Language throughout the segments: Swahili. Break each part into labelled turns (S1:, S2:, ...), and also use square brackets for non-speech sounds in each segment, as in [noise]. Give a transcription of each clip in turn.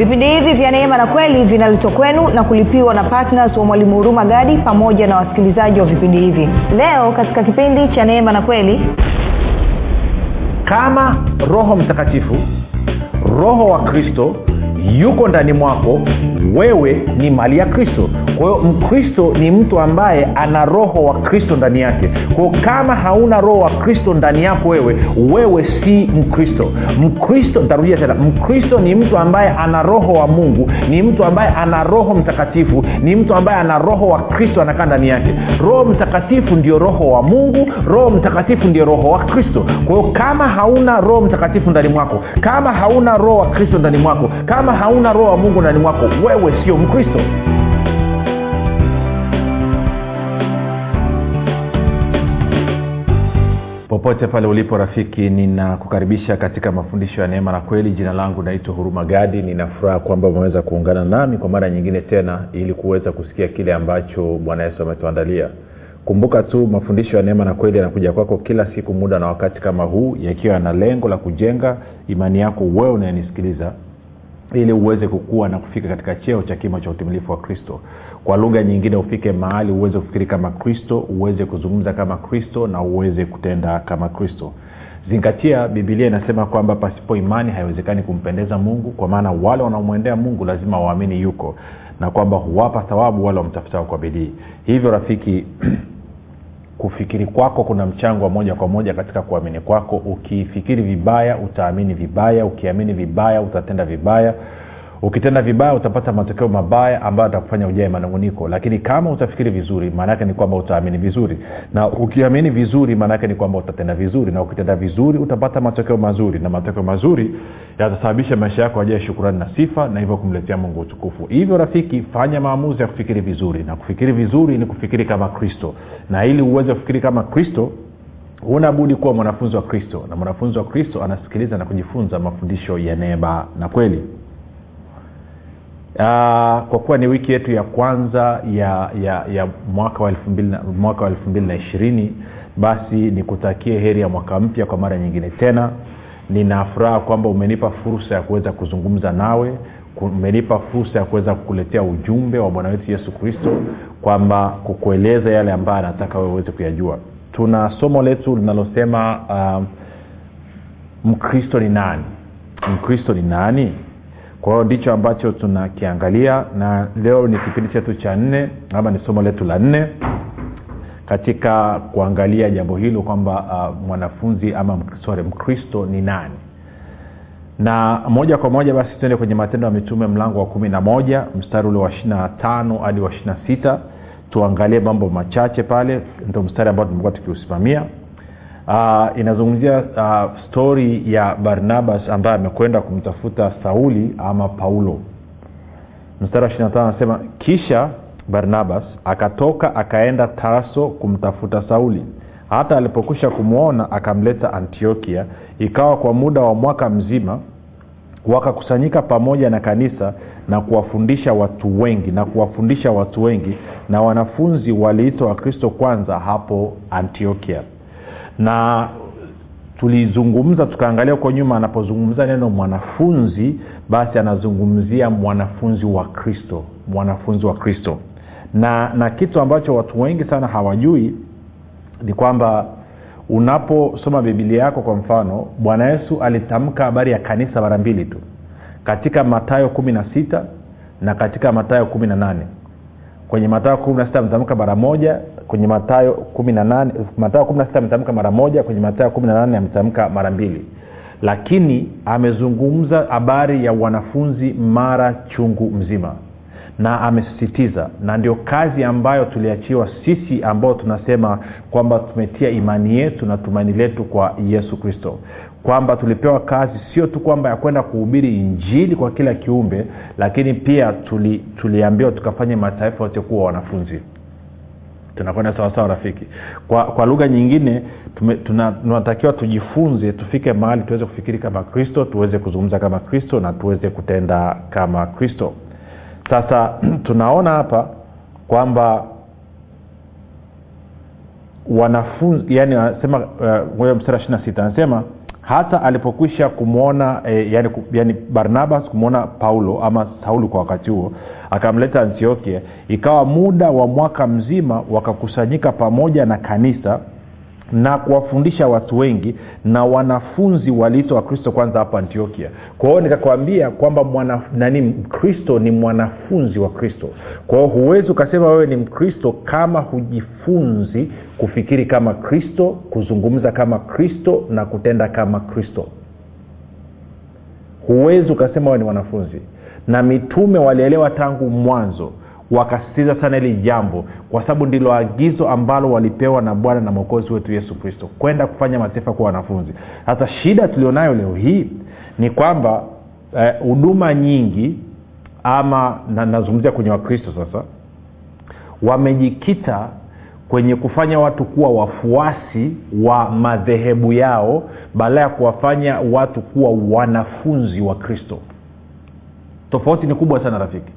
S1: vipindi hivi vya neema na kweli vinaletwa kwenu na kulipiwa na ptns wa mwalimu huruma gadi pamoja na wasikilizaji wa vipindi hivi. Leo katika kipindi cha neema na kweli
S2: kama roho mtakatifu roho wa kristo yuko ndani mwako wewe ni mali ya kristo. Kwa hiyo mkristo ni mtu ambaye ana roho wa kristo ndani yake. Kwao kama hauna roho wa kristo ndani yako wewe wewe si mkristo. Mkristo ntarudia tena mkristo ni mtu ambaye ana roho wa mungu ni mtu ambaye ana roho mtakatifu ni mtu ambaye ana roho wa kristo anakaa ndani yake. Roho mtakatifu ndio roho wa mungu roho mtakatifu ndio roho wa kristo. Kwa hiyo kama hauna roho mtakatifu ndani mwako kama hauna roho wa kristo ndani mwako kama hauna roho wa mungu ndani mwako wewe sio mkristo. Popote pale ulipo rafiki ninakukaribisha katika mafundisho ya neema na kweli. Jina langu naitwa huruma gadi. Ninafuraha kwamba umeweza kuungana nami kwa mara nyingine tena ili kuweza kusikia kile ambacho bwana yesu ametuandalia. Kumbuka tu mafundisho ya neema na kweli yanakuja kwako kila siku muda na wakati kama huu yakiwa yana lengo la kujenga imani yako wewe unayenisikiliza ili uweze kukua na kufika katika cheo cha kimo cha utimilifu wa kristo. Kwa lugha nyingine ufike mahali uweze kufikiri kama kristo uweze kuzungumza kama kristo na uweze kutenda kama kristo. Zingatia bibilia inasema kwamba pasipo imani haiwezekani kumpendeza mungu kwa maana wale wanaomwendea mungu lazima waamini yuko na kwamba huwapa thawabu wale wamtafutao kwa bidii. Hivyo rafiki [clears throat] kufikiri kwako kuna mchango wa moja kwa moja katika kuamini kwako. Ukifikiri vibaya utaamini vibaya ukiamini vibaya utatenda vibaya ukitenda vibaya utapata matokeo mabaya ambayo atakufanya ujae manunguniko. Lakini kama utafikiri vizuri maanaake ni kwamba utaamini vizuri. Na ukiamini vizuri maanaake ni kwamba utatenda vizuri. Na ukitenda vizuri utapata matokeo mazuri. Na matokeo mazuri yatasababisha maisha yako ajae shukurani na sifa na hivyo kumletea mungu utukufu. Hivyo rafiki fanya maamuzi ya kufikiri vizuri. Na kufikiri vizuri ni kufikiri kama kristo. Na ili uweze kufikiri kama kristo huna budi kuwa mwanafunzi wa kristo. Na mwanafunzi wa kristo anasikiliza na kujifunza mafundisho ya neema na kweli Uh, kwa kuwa ni wiki yetu ya kwanza ya ya ya mwaka wa elfu mbili na ishirini basi nikutakie heri ya mwaka mpya kwa mara nyingine tena. Ninafuraha kwamba umenipa fursa ya kuweza kuzungumza nawe umenipa fursa ya kuweza kukuletea ujumbe wa bwana wetu yesu kristo kwamba kukueleza yale ambayo anataka wewe uweze kuyajua. Tuna somo letu linalosema uh, mkristo ni nani? Mkristo ni nani kwa hiyo ndicho ambacho tunakiangalia na leo ni kipindi chetu cha nne ama ni somo letu la nne katika kuangalia jambo hilo kwamba uh, mwanafunzi ama sorry mkristo ni nani. Na moja kwa moja basi tuende kwenye matendo ya mitume mlango wa kumi na moja mstari ule wa ishirina tano hadi wa ishirina sita. Tuangalie mambo machache pale ndo mstari ambao tumekuwa tukiusimamia uh, inazungumzia uh, stori ya barnabas ambaye amekwenda kumtafuta sauli ama paulo. Mstari wa 25 anasema kisha barnabas akatoka akaenda tarso kumtafuta sauli. Hata alipokwisha kumwona akamleta antiokia. Ikawa kwa muda wa mwaka mzima wakakusanyika pamoja na kanisa na kuwafundisha watu wengi na kuwafundisha watu wengi na wanafunzi waliitwa wakristo kwanza hapo antiokia na tulizungumza tukaangalia huko nyuma anapozungumza neno mwanafunzi basi anazungumzia mwanafunzi wa kristo mwanafunzi wa kristo. Na na kitu ambacho watu wengi sana hawajui ni kwamba unaposoma bibilia yako kwa mfano bwana yesu alitamka habari ya kanisa mara mbili tu katika matayo kumi na sita na katika matayo kumi na nane. Kwenye matayo kumi na sita ametamka mara moja kwenye matayo kumi matayo kumi na sita ametamka mara moja kwenye matayo kumi na nane ametamka mara mbili. Lakini amezungumza habari ya wanafunzi mara chungu mzima. Na amesisitiza na ndio kazi ambayo tuliachiwa sisi ambao tunasema kwamba tumetia imani yetu na tumaini letu kwa yesu kristo. Kwamba tulipewa kazi sio tu kwamba ya kwenda kuhubiri injili kwa kila kiumbe lakini pia tuli, tuliambiwa tukafanye mataifa yote kuwa wanafunzi tunakwenda sawasawa rafiki. Kwa, kwa lugha nyingine tunatakiwa tujifunze tufike mahali tuweze kufikiri kama kristo tuweze kuzungumza kama kristo na tuweze kutenda kama kristo. Sasa [clears throat] tunaona hapa kwamba wanafunzi yani anasema uh, mstari ishiri na sita anasema hata alipokwisha kumwona eh, yani, yani barnabas kumwona paulo ama sauli kwa wakati huo akamleta antiokia. Ikawa muda wa mwaka mzima wakakusanyika pamoja na kanisa na kuwafundisha watu wengi na wanafunzi waliitwa wakristo kwanza hapa antiokia. Kwa hiyo nikakwambia kwamba mwana, nani mkristo ni mwanafunzi wa kristo. Kwa huwezi ukasema wewe ni mkristo kama hujifunzi kufikiri kama kristo kuzungumza kama kristo na kutenda kama kristo. Huwezi ukasema wewe ni mwanafunzi na mitume walielewa tangu mwanzo wakasisitiza sana hili jambo kwa sababu ndilo agizo ambalo walipewa na bwana na mwokozi wetu yesu kristo kwenda kufanya mataifa kuwa wanafunzi. Sasa shida tulionayo leo hii ni kwamba huduma eh, nyingi ama na, nazungumzia kwenye wakristo sasa wamejikita kwenye kufanya watu kuwa wafuasi wa madhehebu yao badala ya kuwafanya watu kuwa wanafunzi wa kristo tofauti ni kubwa sana rafiki.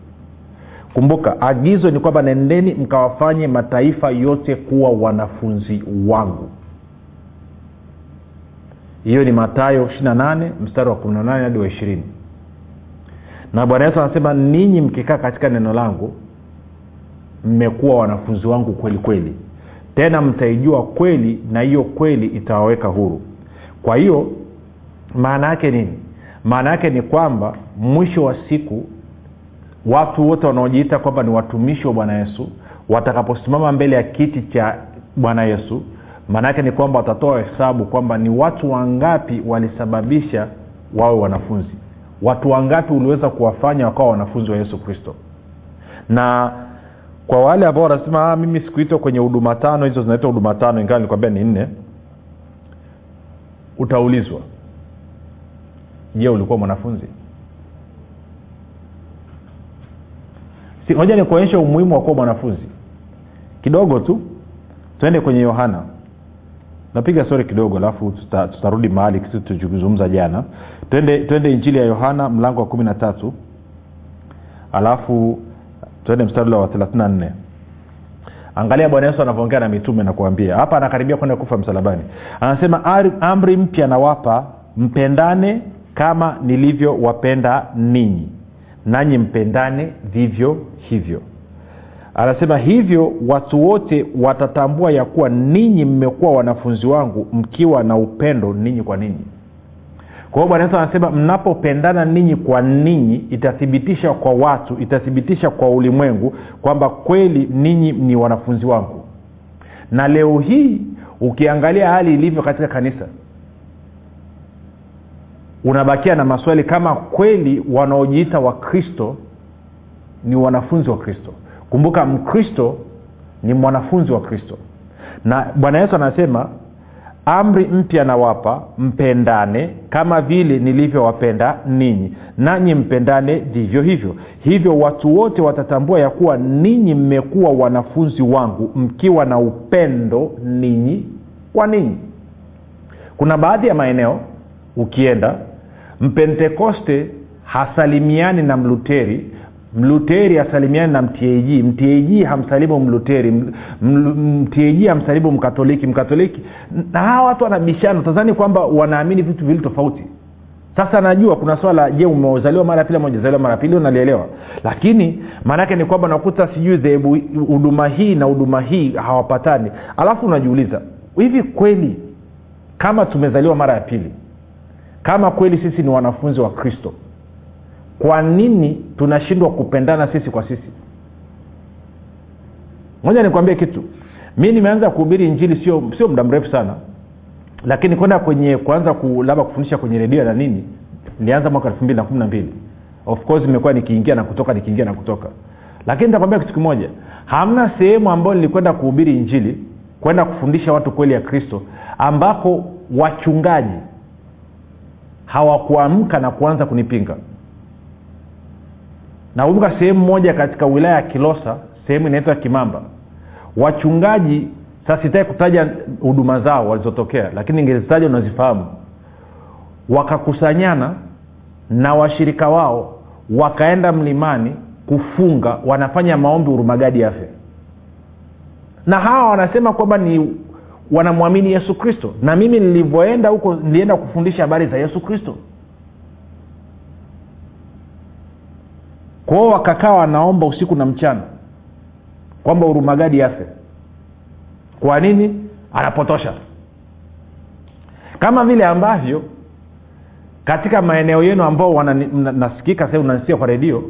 S2: Kumbuka agizo ni kwamba nendeni mkawafanye mataifa yote kuwa wanafunzi wangu. Hiyo ni matayo 28 mstari wa 18 hadi wa 20 na bwana yesu anasema ninyi mkikaa katika neno langu mmekuwa wanafunzi wangu kweli kweli. Tena mtaijua kweli na hiyo kweli itawaweka huru. Kwa hiyo maana yake nini maana yake ni kwamba mwisho wa siku watu wote wanaojiita kwamba ni watumishi wa bwana yesu watakaposimama mbele ya kiti cha bwana yesu maana yake ni kwamba watatoa hesabu kwamba ni watu wangapi walisababisha wawe wanafunzi. Watu wangapi uliweza kuwafanya wakawa wanafunzi wa yesu kristo. Na kwa wale ambao wanasema ah, mimi sikuitwa kwenye huduma tano hizo zinaitwa huduma tano ingawa nilikwambia ni nne utaulizwa je ulikuwa mwanafunzi? Si moja ni kuonyesha umuhimu wa kuwa mwanafunzi. Kidogo tu tuende kwenye yohana. Napiga stori kidogo alafu tuta, tutarudi mahali kitu tulikizungumza jana. Twende twende injili ya yohana mlango wa kumi na tatu alafu twende mstari ule wa thelathini na nne. Angalia bwana yesu anavyoongea na mitume na kuambia. Hapa anakaribia kwenda kufa msalabani. Anasema amri mpya nawapa mpendane kama nilivyowapenda ninyi nanyi mpendane vivyo hivyo. Anasema hivyo watu wote watatambua ya kuwa ninyi mmekuwa wanafunzi wangu mkiwa na upendo ninyi kwa ninyi. Kwa hiyo bwana yesu anasema mnapopendana ninyi kwa ninyi itathibitisha kwa watu itathibitisha kwa ulimwengu kwamba kweli ninyi ni wanafunzi wangu. Na leo hii ukiangalia hali ilivyo katika kanisa unabakia na maswali kama kweli wanaojiita wakristo ni wanafunzi wa kristo. Kumbuka mkristo ni mwanafunzi wa kristo. Na bwana yesu anasema amri mpya nawapa mpendane kama vile nilivyowapenda ninyi nanyi mpendane vivyo hivyo. Hivyo watu wote watatambua ya kuwa ninyi mmekuwa wanafunzi wangu mkiwa na upendo ninyi kwa ninyi. Kuna baadhi ya maeneo ukienda mpentekoste hasalimiani na mluteri. Mluteri hasalimiani na mtag mtag hamsalimu mluteri. Mtag hamsalimu mkatoliki. Mkatoliki na hawa watu wanabishana. Tazani kwamba wanaamini vitu vili tofauti. Sasa najua kuna swala je umezaliwa mara pili mojazaliwa mara ya pili? Unalielewa lakini maanaake ni kwamba nakuta sijui dhehebu huduma hii na huduma hii hawapatani. Alafu unajiuliza hivi kweli kama tumezaliwa mara ya pili kama kweli sisi ni wanafunzi wa kristo kwa nini tunashindwa kupendana sisi kwa sisi? Moja nikwambie kitu. Mi nimeanza kuhubiri injili sio sio muda mrefu sana lakini kwenda kwenye kuanza ku, labda kufundisha kwenye redio na nini nilianza mwaka elfu mbili na kumi na mbili. Of course nimekuwa nikiingia na kutoka nikiingia na kutoka. Lakini nitakwambia kitu kimoja. Hamna sehemu ambayo nilikwenda kuhubiri injili kwenda kufundisha watu kweli ya kristo ambako wachungaji hawakuamka na kuanza kunipinga. Nakumbuka sehemu moja katika wilaya ya kilosa sehemu inaitwa kimamba. Wachungaji sasa sitaki kutaja huduma zao walizotokea lakini ingezitaja unazifahamu. Wakakusanyana na washirika wao wakaenda mlimani kufunga wanafanya maombi urumagadi afya. Na hawa wanasema kwamba ni wanamwamini yesu kristo. Na mimi nilivyoenda huko nilienda kufundisha habari za yesu kristo. Kwao wakakaa wanaomba usiku na mchana kwamba urumagadi afe kwa nini? Anapotosha. Kama vile ambavyo katika maeneo yenu ambao nasikika sahii unanisikia kwa redio.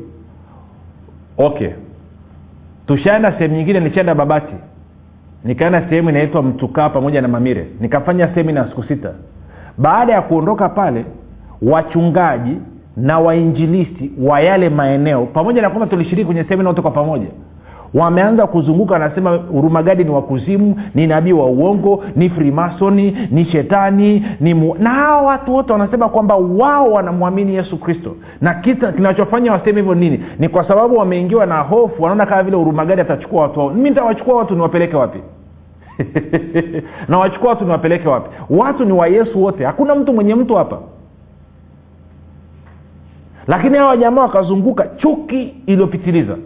S2: Okay. Tushaenda sehemu nyingine nishaenda babati nikaenda sehemu inaitwa mtukaa pamoja na mamire. Nikafanya semina siku sita. Baada ya kuondoka pale wachungaji na wainjilisti wa yale maeneo pamoja na kwamba tulishiriki kwenye semina wote kwa pamoja wameanza kuzunguka wanasema urumagadi ni wakuzimu ni nabii wa uongo ni frimasoni ni shetani ni mu... na hawa watu wote wanasema kwamba wao wanamwamini yesu kristo. Na kita kinachofanya waseme hivyo nini? Ni kwa sababu wameingiwa na hofu wanaona kama vile urumagadi atachukua watu wao mi nitawachukua watu niwapeleke wapi? [laughs] Na wachukua watu niwapeleke wapi? Watu ni wa yesu wote hakuna mtu mwenye mtu hapa. Lakini hawa jamaa wakazunguka chuki iliyopitiliza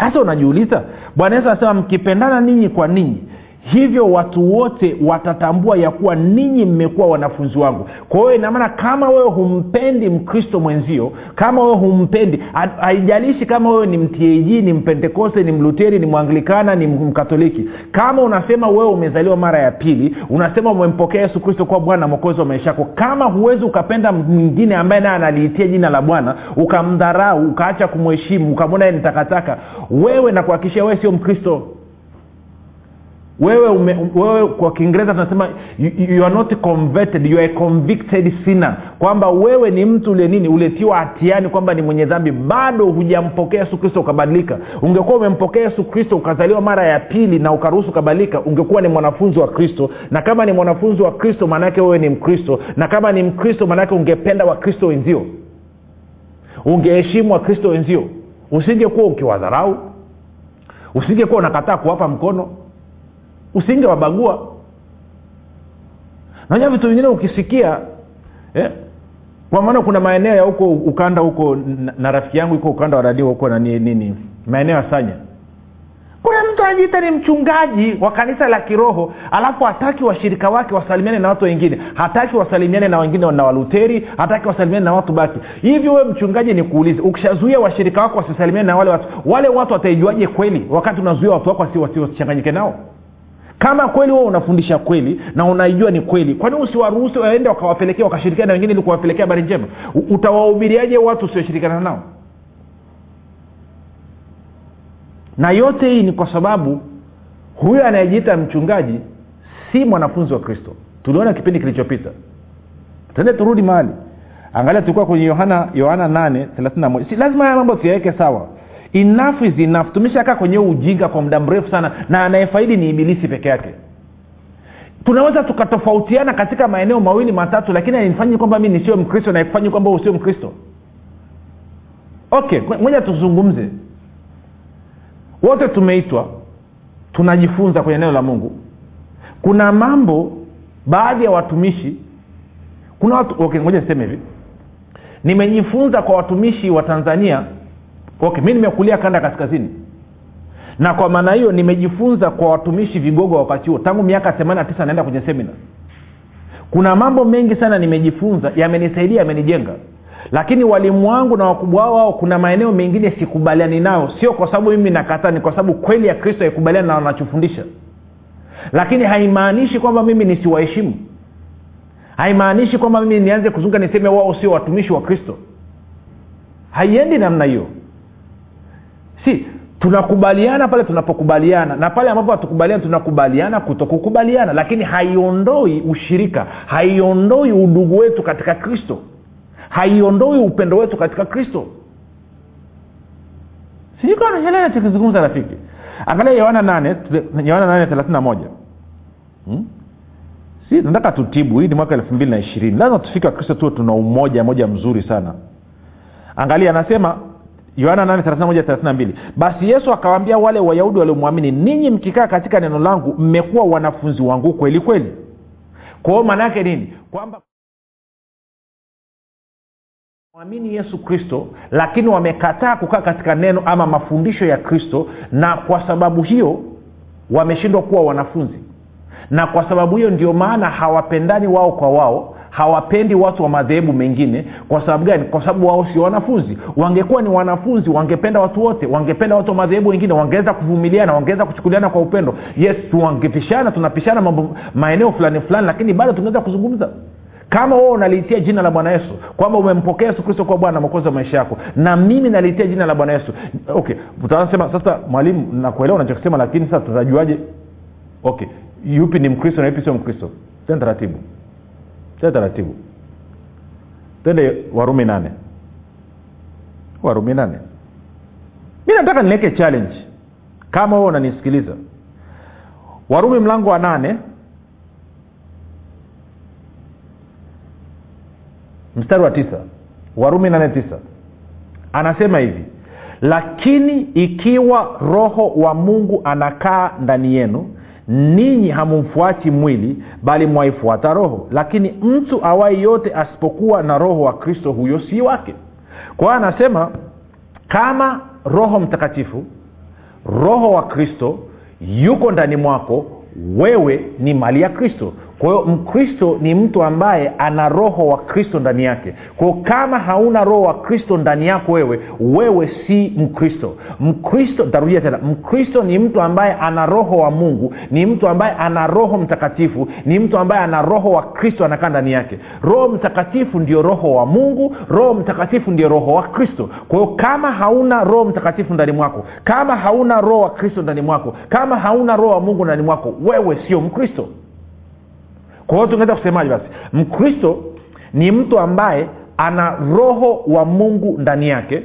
S2: sasa unajiuliza bwana yesu anasema mkipendana ninyi kwa ninyi hivyo watu wote watatambua ya kuwa ninyi mmekuwa wanafunzi wangu. Kwa hiyo inamaana kama wewe humpendi mkristo mwenzio kama wewe humpendi haijalishi kama wewe ni mtag ni mpentekoste ni mluteri ni mwanglikana ni mkatoliki. Kama unasema wewe umezaliwa mara ya pili unasema umempokea yesu kristo kuwa bwana mwokozi wa maisha yako. Kama huwezi ukapenda mwingine ambaye naye analiitia jina la bwana ukamdharau ukaacha kumheshimu ukamwona ni takataka wewe nakuhakikishia wewe sio mkristo wewe ume, wewe kwa kiingereza tunasema you, you are not converted you are a convicted sinner. Kwamba wewe ni mtu ule nini uletiwa hatiani kwamba ni mwenye dhambi. Bado hujampokea yesu kristo ukabadilika. Ungekuwa umempokea yesu kristo ukazaliwa mara ya pili na ukaruhusu ukabadilika ungekuwa ni mwanafunzi wa kristo. Na kama ni mwanafunzi wa kristo maanaake wewe ni mkristo. Na kama ni mkristo maanaake ungependa wakristo wenzio. Ungeheshimu wakristo wenzio. Usingekuwa ukiwadharau. Usingekuwa unakataa kuwapa mkono usingewabagua. Najua vitu vingine ukisikia eh? kwa maana kuna maeneo ya huko ukanda huko na, rafiki yangu iko ukanda wa radio huko na nini maeneo ya sanya. Kuna mtu anajiita ni mchungaji wa kanisa la kiroho alafu hataki washirika wake wasalimiane na watu wengine. Hataki wasalimiane na wengine na waluteri hataki wasalimiane na watu baki hivyo we mchungaji ni kuulize ukishazuia washirika wako wasisalimiane na wale watu wale watu wataijuaje kweli wakati unazuia watu wako wasichanganyike nao kama kweli wewe unafundisha kweli na unaijua ni kweli kwani usiwaruhusu waende wakawapelekea wakashirikiana na wengine ili kuwapelekea habari njema? Utawahubiriaje watu usioshirikiana nao? Na yote hii ni kwa sababu huyo anayejiita mchungaji si mwanafunzi wa kristo. Tuliona kipindi kilichopita. Tende turudi mahali. Angalia tulikuwa kwenye yohana yohana 8 si lazima haya mambo tuyaweke sawa enough is enough. Tumeshakaa kwenye ujinga kwa muda mrefu sana na anayefaidi ni ibilisi peke yake. Tunaweza tukatofautiana katika maeneo mawili matatu lakini hainifanyi kwamba mi nisiwe mkristo naifanyi kwamba usio mkristo. Okay moja tuzungumze. Wote tumeitwa tunajifunza kwenye eneo la mungu. Kuna mambo baadhi ya watumishi kuna watu okay ngoja niseme hivi. Nimejifunza kwa watumishi wa tanzania okay mi nimekulia kanda kaskazini. Na kwa maana hiyo nimejifunza kwa watumishi vigogo wa wakati huo tangu miaka 89 naenda kwenye semina kuna mambo mengi sana nimejifunza yamenisaidia yamenijenga. Lakini walimu wangu na wakubwa wao wao kuna maeneo mengine sikubaliani nao. Sio kwa sababu mimi nakataa ni kwa sababu kweli ya kristo haikubaliani na wanachofundisha. Lakini haimaanishi kwamba mimi nisiwaheshimu. Haimaanishi kwamba mimi nianze kuzunga niseme wao sio watumishi wa kristo. Haiendi namna hiyo si tunakubaliana pale tunapokubaliana. Na pale ambapo hatukubaliana tunakubaliana kutokukubaliana. Lakini haiondoi ushirika haiondoi udugu wetu katika kristo. Haiondoi upendo wetu katika kristo. Sijui nachokizungumza rafiki. Angalia yohana nane yohana hmm? si nataka tutibu. Hii ni mwaka elfu mbili na ishirini. Lazima tufike wakristo tuwe tuna umoja moja mzuri sana. Angalia anasema yohana 8 basi yesu akawaambia wale wayahudi waliomwamini ninyi mkikaa katika neno langu mmekuwa wanafunzi wangu kweli kweli. Kwao hiyo maana yake nini? Kwamba mwamini yesu kristo lakini wamekataa kukaa katika neno ama mafundisho ya kristo na kwa sababu hiyo wameshindwa kuwa wanafunzi. Na kwa sababu hiyo ndio maana hawapendani wao kwa wao hawapendi watu wa madhehebu mengine. Kwa sababu gani? Kwa sababu wao sio wanafunzi. Wangekuwa ni wanafunzi wangependa watu wote. Wangependa watu wa madhehebu wengine. Wangeweza kuvumiliana wangeweza kuchukuliana kwa upendo. Yes tuwangepishana tunapishana mambo maeneo fulani fulani lakini bado tungeweza kuzungumza. Kama wewe unaliitia jina la bwana yesu kwamba umempokea yesu kristo kuwa bwana mwokozi wa maisha yako na mimi naliitia jina la bwana yesu. Okay utasema sasa mwalimu nakuelewa unachokisema lakini sasa tutajuaje? Okay yupi ni mkristo na yupi sio mkristo? Tena taratibu tena taratibu. Tende warumi nane. Warumi nane. Mi nataka niweke challenge. Kama huo unanisikiliza. Warumi mlango wa nane. Mstari wa tisa. Warumi nane tisa. Anasema hivi. Lakini ikiwa roho wa mungu anakaa ndani yenu ninyi hamumfuati mwili bali mwaifuata roho. Lakini mtu awai yote asipokuwa na roho wa kristo huyo si wake. Kwa anasema kama roho mtakatifu roho wa kristo yuko ndani mwako wewe ni mali ya kristo kwa hiyo mkristo ni mtu ambaye ana roho wa kristo ndani yake. Kwao kama hauna roho wa kristo ndani yako wewe wewe si mkristo. Mkristo tarudia tena mkristo ni mtu ambaye ana roho wa mungu ni mtu ambaye ana roho mtakatifu ni mtu ambaye ana roho wa kristo anakaa ndani yake. Roho mtakatifu ndio roho wa mungu roho mtakatifu ndio roho wa kristo. Kwa hiyo kama hauna roho mtakatifu ndani mwako kama hauna roho wa kristo ndani mwako kama hauna roho wa mungu ndani mwako wewe sio mkristo kwa hiyo tungeweza kusemaje basi? Mkristo ni mtu ambaye ana roho wa mungu ndani yake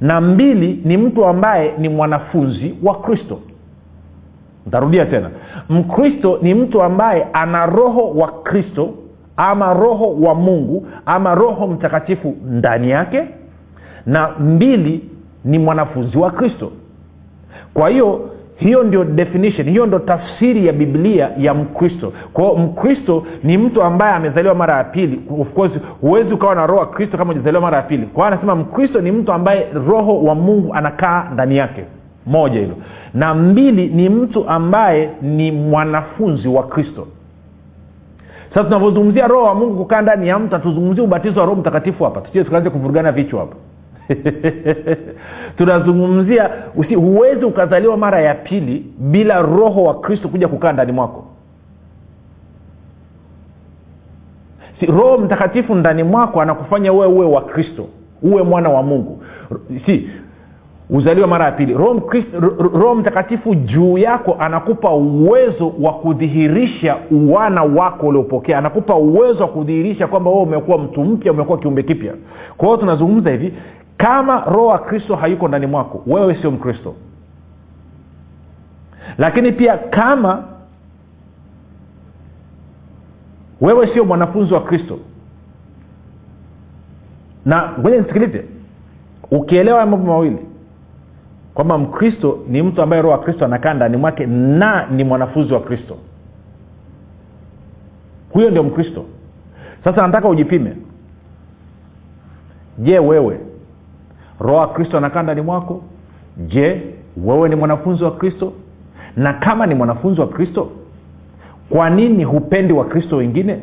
S2: na mbili ni mtu ambaye ni mwanafunzi wa kristo. Ntarudia tena. Mkristo ni mtu ambaye ana roho wa kristo ama roho wa mungu ama roho mtakatifu ndani yake na mbili ni mwanafunzi wa kristo. Kwa hiyo hiyo ndio definition hiyo ndo tafsiri ya biblia ya mkristo. Kwao mkristo ni mtu ambaye amezaliwa mara ya pili. Of course huwezi ukawa na roho wa kristo kama ujazaliwa mara ya pili. Kwao anasema mkristo ni mtu ambaye roho wa mungu anakaa ndani yake. Moja hilo. Na mbili ni mtu ambaye ni mwanafunzi wa kristo. Sasa tunavyozungumzia roho wa mungu kukaa ndani ya mtu hatuzungumzia ubatizo wa roho mtakatifu hapa. Tusije tukaanze kuvurugana vichwa hapa [laughs] tunazungumzia huwezi ukazaliwa mara ya pili bila roho wa kristo kuja kukaa ndani mwako. Si roho mtakatifu ndani mwako anakufanya uwe uwe wa kristo uwe mwana wa mungu. Si uzaliwa mara ya pili. Roho, roho mtakatifu juu yako anakupa uwezo wa kudhihirisha uwana wako uliopokea. Anakupa uwezo wa kudhihirisha kwamba wewe umekuwa mtu mpya umekuwa kiumbe kipya. Kwa hiyo tunazungumza hivi kama roho wa kristo hayuko ndani mwako wewe sio mkristo. Lakini pia kama wewe sio mwanafunzi wa kristo. Na ngoja nisikilize ukielewa mambo mawili kwamba mkristo ni mtu ambaye roho wa kristo anakaa ndani mwake na ni mwanafunzi wa kristo. Huyo ndio mkristo. Sasa nataka ujipime. Je wewe roho wa kristo anakaa ndani mwako. Je wewe ni mwanafunzi wa kristo? Na kama ni mwanafunzi wa kristo kwa nini hupendi wakristo wengine?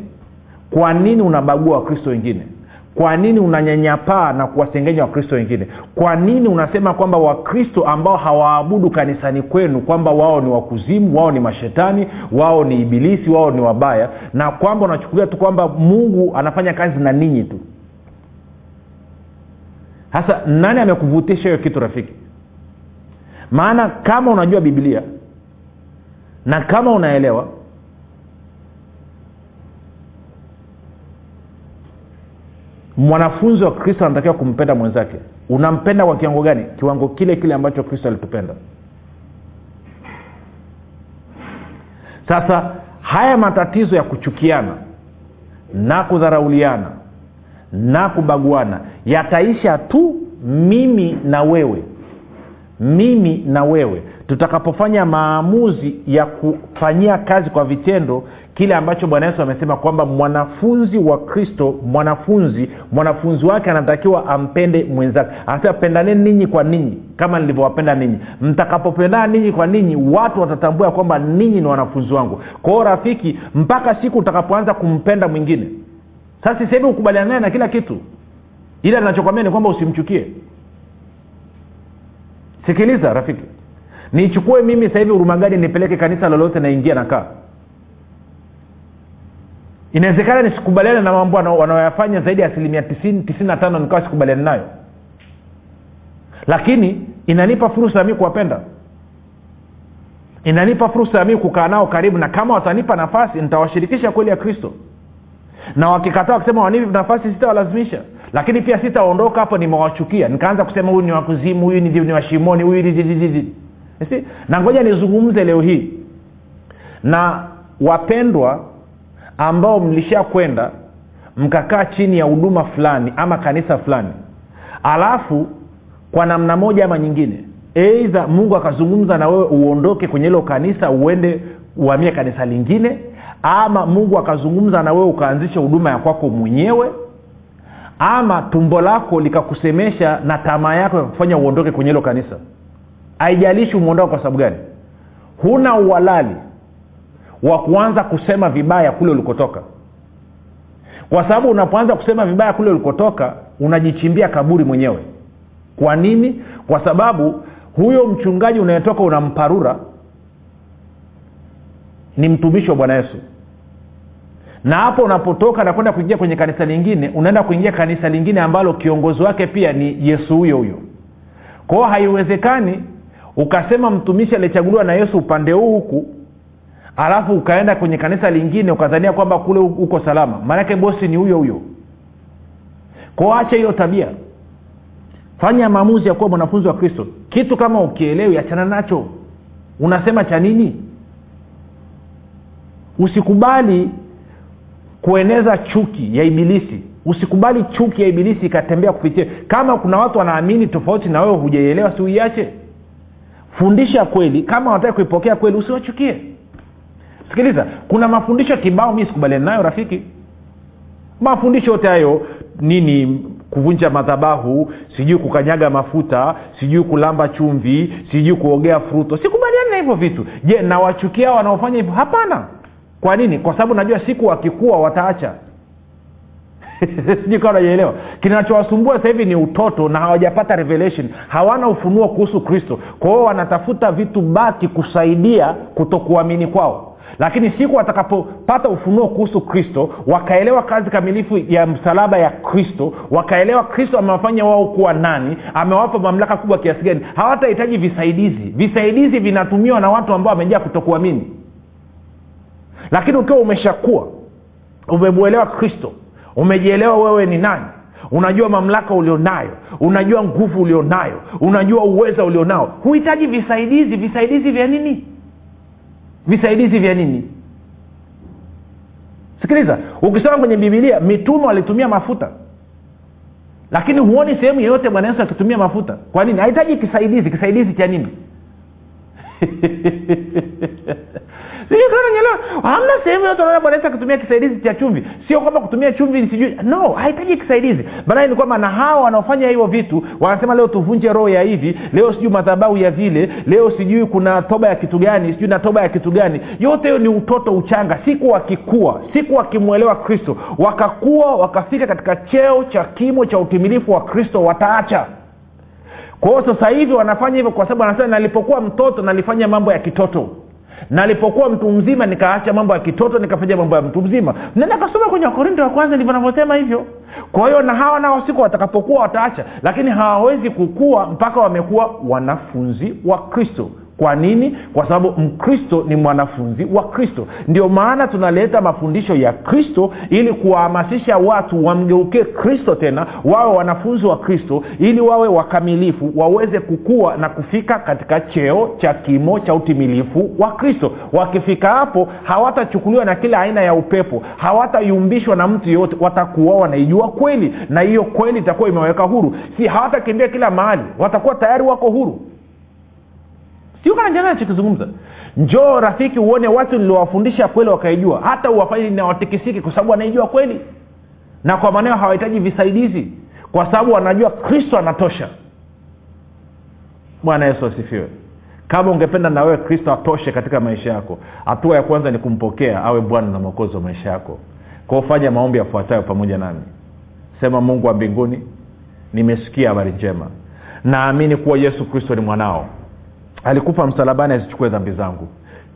S2: Kwa nini unabagua wakristo wengine? Kwa nini unanyanyapaa na kuwasengenya wakristo wengine? Kwa nini unasema kwamba wakristo ambao hawaabudu kanisani kwenu kwamba wao ni wakuzimu wao ni mashetani wao ni ibilisi wao ni wabaya na kwamba unachukulia tu kwamba mungu anafanya kazi na ninyi tu sasa nani amekuvutisha hiyo kitu rafiki? Maana kama unajua biblia na kama unaelewa mwanafunzi wa kristo anatakiwa kumpenda mwenzake. Unampenda kwa kiwango gani? Kiwango kile kile ambacho kristo alitupenda. Sasa haya matatizo ya kuchukiana na kudharauliana na kubaguana. Yataisha tu mimi na wewe. Mimi na wewe. Tutakapofanya maamuzi ya kufanyia kazi kwa vitendo kile ambacho bwana yesu amesema kwamba mwanafunzi wa kristo mwanafunzi mwanafunzi wake anatakiwa ampende mwenzake. Anasema pendaneni ninyi kwa ninyi kama nilivyowapenda ninyi. Mtakapopendana ninyi kwa ninyi watu watatambua kwamba ninyi ni wanafunzi wangu. Kwa hiyo rafiki mpaka siku utakapoanza kumpenda mwingine sasa sisehemu ukubaliana naye na kila kitu. Ila nachokwambia ni kwamba usimchukie. Sikiliza rafiki. Nichukue mimi sasa hivi hurumagadi nipeleke kanisa lolote naingia nakaa inawezekana nisikubaliane na mambo wanaoyafanya zaidi ya asilimia tisini na tano nikawa sikubaliani nayo. Lakini inanipa fursa ya mi kuwapenda. Inanipa fursa ya mi kukaa nao karibu na kama watanipa nafasi nitawashirikisha kweli ya kristo na wakikataa wakisema wanipi nafasi sitawalazimisha. Lakini pia sitaondoka hapo nimewachukia. Nikaanza kusema huyu ni wakuzimu huyu ni, ni washimoni huyu na ngoja nizungumze leo hii. Na wapendwa ambao mlisha kwenda mkakaa chini ya huduma fulani ama kanisa fulani. Alafu kwa namna moja ama nyingine eidha mungu akazungumza na wewe uondoke kwenye hilo kanisa uende uhamie kanisa lingine ama mungu akazungumza na wewe ukaanzisha huduma ya kwako mwenyewe ama tumbo lako likakusemesha na tamaa yako ya uondoke kwenye hilo kanisa. Haijalishi umeondoka kwa sababu gani. Huna uhalali wa kuanza kusema vibaya kule ulikotoka. Kwa sababu unapoanza kusema vibaya kule ulikotoka unajichimbia kaburi mwenyewe. Kwa nini? Kwa sababu huyo mchungaji unayetoka unamparura ni mtumishi wa bwana yesu na hapo unapotoka na kwenda kuingia kwenye kanisa lingine unaenda kuingia kanisa lingine ambalo kiongozi wake pia ni yesu huyo huyo. Kwao haiwezekani ukasema mtumishi aliyechaguliwa na yesu upande huu huku alafu ukaenda kwenye kanisa lingine ukazania kwamba kule uko salama. Maanake bosi ni huyo huyo. Kwao acha hiyo tabia. Fanya maamuzi ya kuwa mwanafunzi wa kristo. Kitu kama ukielewi achana nacho. Unasema cha nini? Usikubali kueneza chuki ya ibilisi. Usikubali chuki ya ibilisi ikatembea kupitia. Kama kuna watu wanaamini tofauti na wewe hujaielewa si uiache. Fundisha kweli. Kama wanataka kuipokea kweli usiwachukie. Sikiliza kuna mafundisho kibao mi sikubaliani nayo rafiki. Mafundisho yote hayo nini kuvunja madhabahu sijui kukanyaga mafuta sijui kulamba chumvi sijui kuogea fruto. Sikubaliani na hivyo vitu. Je nawachukia wanaofanya hivyo? Hapana kwa nini? Kwa sababu najua siku wakikua wataacha. [laughs] Sijui kawa najaelewa kinachowasumbua sasa hivi ni utoto na hawajapata revelation. Hawana ufunuo kuhusu kristo. Kwa hiyo wanatafuta vitu baki kusaidia kutokuamini kwao. Lakini siku watakapopata ufunuo kuhusu kristo wakaelewa kazi kamilifu ya msalaba ya kristo wakaelewa kristo amewafanya wao kuwa nani amewapa mamlaka kubwa kiasi gani hawatahitaji visaidizi. Visaidizi vinatumiwa na watu ambao wamejaa kutokuamini lakini ukiwa umeshakuwa umemwelewa kristo umejielewa wewe ni nani unajua mamlaka ulionayo unajua nguvu ulionayo unajua uweza ulionao huhitaji visaidizi. Visaidizi vya nini? Visaidizi vya nini? Sikiliza ukisoma kwenye bibilia mitume walitumia mafuta. Lakini huoni sehemu yeyote bwana yesu akitumia mafuta. Kwa nini? Hahitaji kisaidizi. Kisaidizi cha nini [laughs] hamna sehemu yote naona bwana yesu akitumia kisaidizi cha chumvi. Sio kwamba kutumia chumvi sijui. No hahitaji kisaidizi. Maanake ni kwamba na hawa wanaofanya hivyo vitu wanasema leo tuvunje roho ya hivi leo sijui madhabau ya vile leo sijui kuna toba ya kitu gani sijui na toba ya kitu gani. Yote hiyo ni utoto uchanga. Siku wakikua siku wakimwelewa kristo. Wakakuwa wakafika katika cheo cha kimo cha utimilifu wa kristo wataacha kwa hiyo sasa hivi wanafanya hivyo kwa sababu anasema nalipokuwa mtoto nalifanya mambo ya kitoto. Nalipokuwa mtu mzima nikaacha mambo ya kitoto nikafanya mambo ya mtu mzima. Nenda kasoma kwenye wakorinto wa kwanza ndivyo navyosema hivyo. Kwa hiyo na hawa nao siku watakapokuwa wataacha lakini hawawezi kukua mpaka wamekuwa wanafunzi wa kristo kwa nini? Kwa sababu mkristo ni mwanafunzi wa kristo. Ndio maana tunaleta mafundisho ya kristo ili kuwahamasisha watu wamgeukie kristo tena wawe wanafunzi wa kristo ili wawe wakamilifu waweze kukua na kufika katika cheo cha kimo cha utimilifu wa kristo. Wakifika hapo hawatachukuliwa na kila aina ya upepo hawatayumbishwa na mtu yeyote watakuwa wanaijua kweli na hiyo kweli itakuwa imeweka huru. Si hawatakimbia kila mahali watakuwa tayari wako huru siukanajana nachokizungumza njoo rafiki uone watu niliowafundisha kweli wakaijua. Hata uwafanye nawatikisiki kwa sababu wanaijua kweli. Na kwa maneo hawahitaji visaidizi. Kwa sababu wanajua kristo anatosha. Bwana yesu asifiwe. Kama ungependa na wewe kristo atoshe katika maisha yako hatua ya kwanza ni kumpokea awe bwana na mwokozi wa maisha yako. Kwa fanya maombi yafuatayo pamoja nami. Sema mungu wa mbinguni nimesikia habari njema. Naamini kuwa yesu kristo ni mwanao alikufa msalabani azichukue dhambi zangu.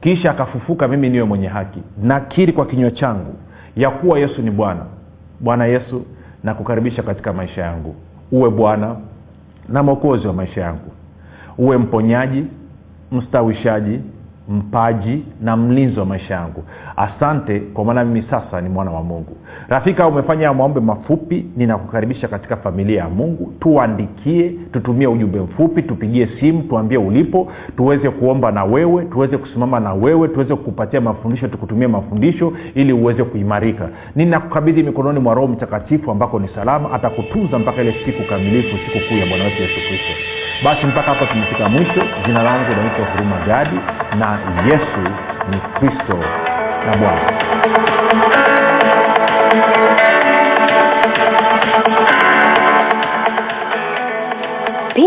S2: Kisha akafufuka mimi niwe mwenye haki. Nakiri kwa kinywa changu ya kuwa yesu ni bwana. Bwana yesu nakukaribisha katika maisha yangu. Uwe bwana na mwokozi wa maisha yangu. Uwe mponyaji mstawishaji mpaji na mlinzi wa maisha yangu. Asante kwa maana mimi sasa ni mwana wa mungu. Rafika umefanya maombe mafupi ninakukaribisha katika familia ya mungu. Tuandikie tutumie ujumbe mfupi tupigie simu tuambie ulipo tuweze kuomba na wewe tuweze kusimama na wewe tuweze kukupatia mafundisho tukutumie mafundisho ili uweze kuimarika. Ninakukabidhi mikononi mwa roho mtakatifu ambako ni salama atakutunza mpaka ile siku kamilifu siku kuu ya bwana wetu yesu kristo. Basi mpaka hapa tumefika mwisho. Jina langu naitwa huruma gadi na yesu ni kristo na bwana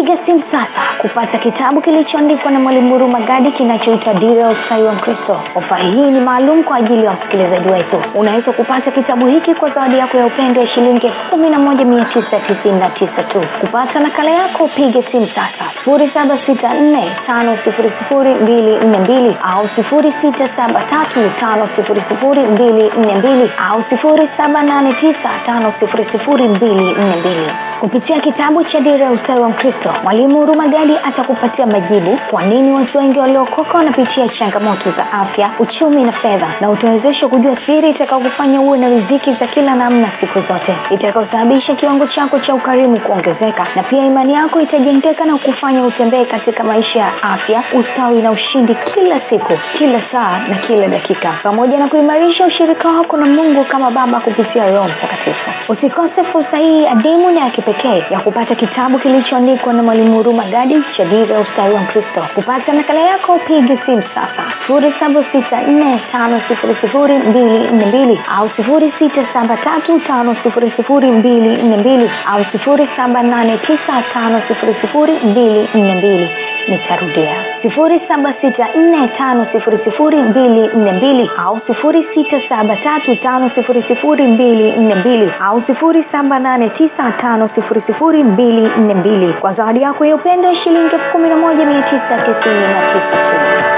S3: piga simu sasa kupata kitabu kilichoandikwa na mwalimu huruma gadi kinachoitwa dira ya ustawi wa mkristo. Ofa hii ni maalum kwa ajili ya wasikilizaji wetu. Unaweza kupata kitabu hiki kwa zawadi yako ya upendo ya shilingi elfu kumi na moja mia tisa tisini na tisa tu. Kupata nakala yako piga simu sasa. Sifuri saba sita nne tano sifuri sifuri mbili nne mbili au sifuri sita saba tatu tano sifuri sifuri mbili nne mbili au sifuri saba nane tisa tano sifuri sifuri mbili nne mbili kupitia kitabu cha dira ya ustawi wa mkristo mwalimu huruma gadi atakupatia majibu kwa nini watu wengi waliokoka wanapitia changamoto za afya uchumi na fedha na utawezesha kujua siri itakaokufanya uwe na riziki za kila namna siku zote itakaosababisha kiwango chako cha ukarimu kuongezeka na pia imani yako itajengeka na kufanya utembee katika maisha ya afya ustawi na ushindi kila siku kila saa na kila dakika. Pamoja na kuimarisha ushirika wako na mungu kama baba kupitia roho mtakatifu usikose fursa hii adimu na ya kipekee ya kupata kitabu kilichoandikwa na mwalimu huruma gadi cha dira ya ustawi wa mkristo kupata nakala yako piga simu sasa. Sifuri saba sita nne tano sifuri sifuri mbili nne mbili au sifuri sita saba tatu tano sifuri sifuri mbili nne mbili au sifuri saba nane tisa tano sifuri sifuri mbili nne mbili. Nitarudia. Sifuri saba sita nne tano sifuri sifuri mbili nne mbili au au 789 kwa zawadi yako ya upendo shilingi 11999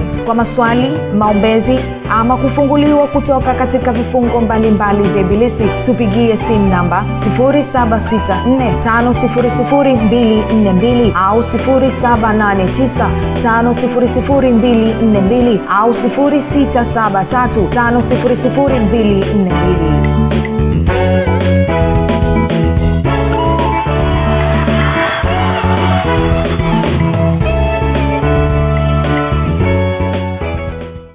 S1: kwa maswali maombezi ama kufunguliwa kutoka katika vifungo mbalimbali vya ibilisi tupigie simu namba 7645242 au 7895242 au 6735242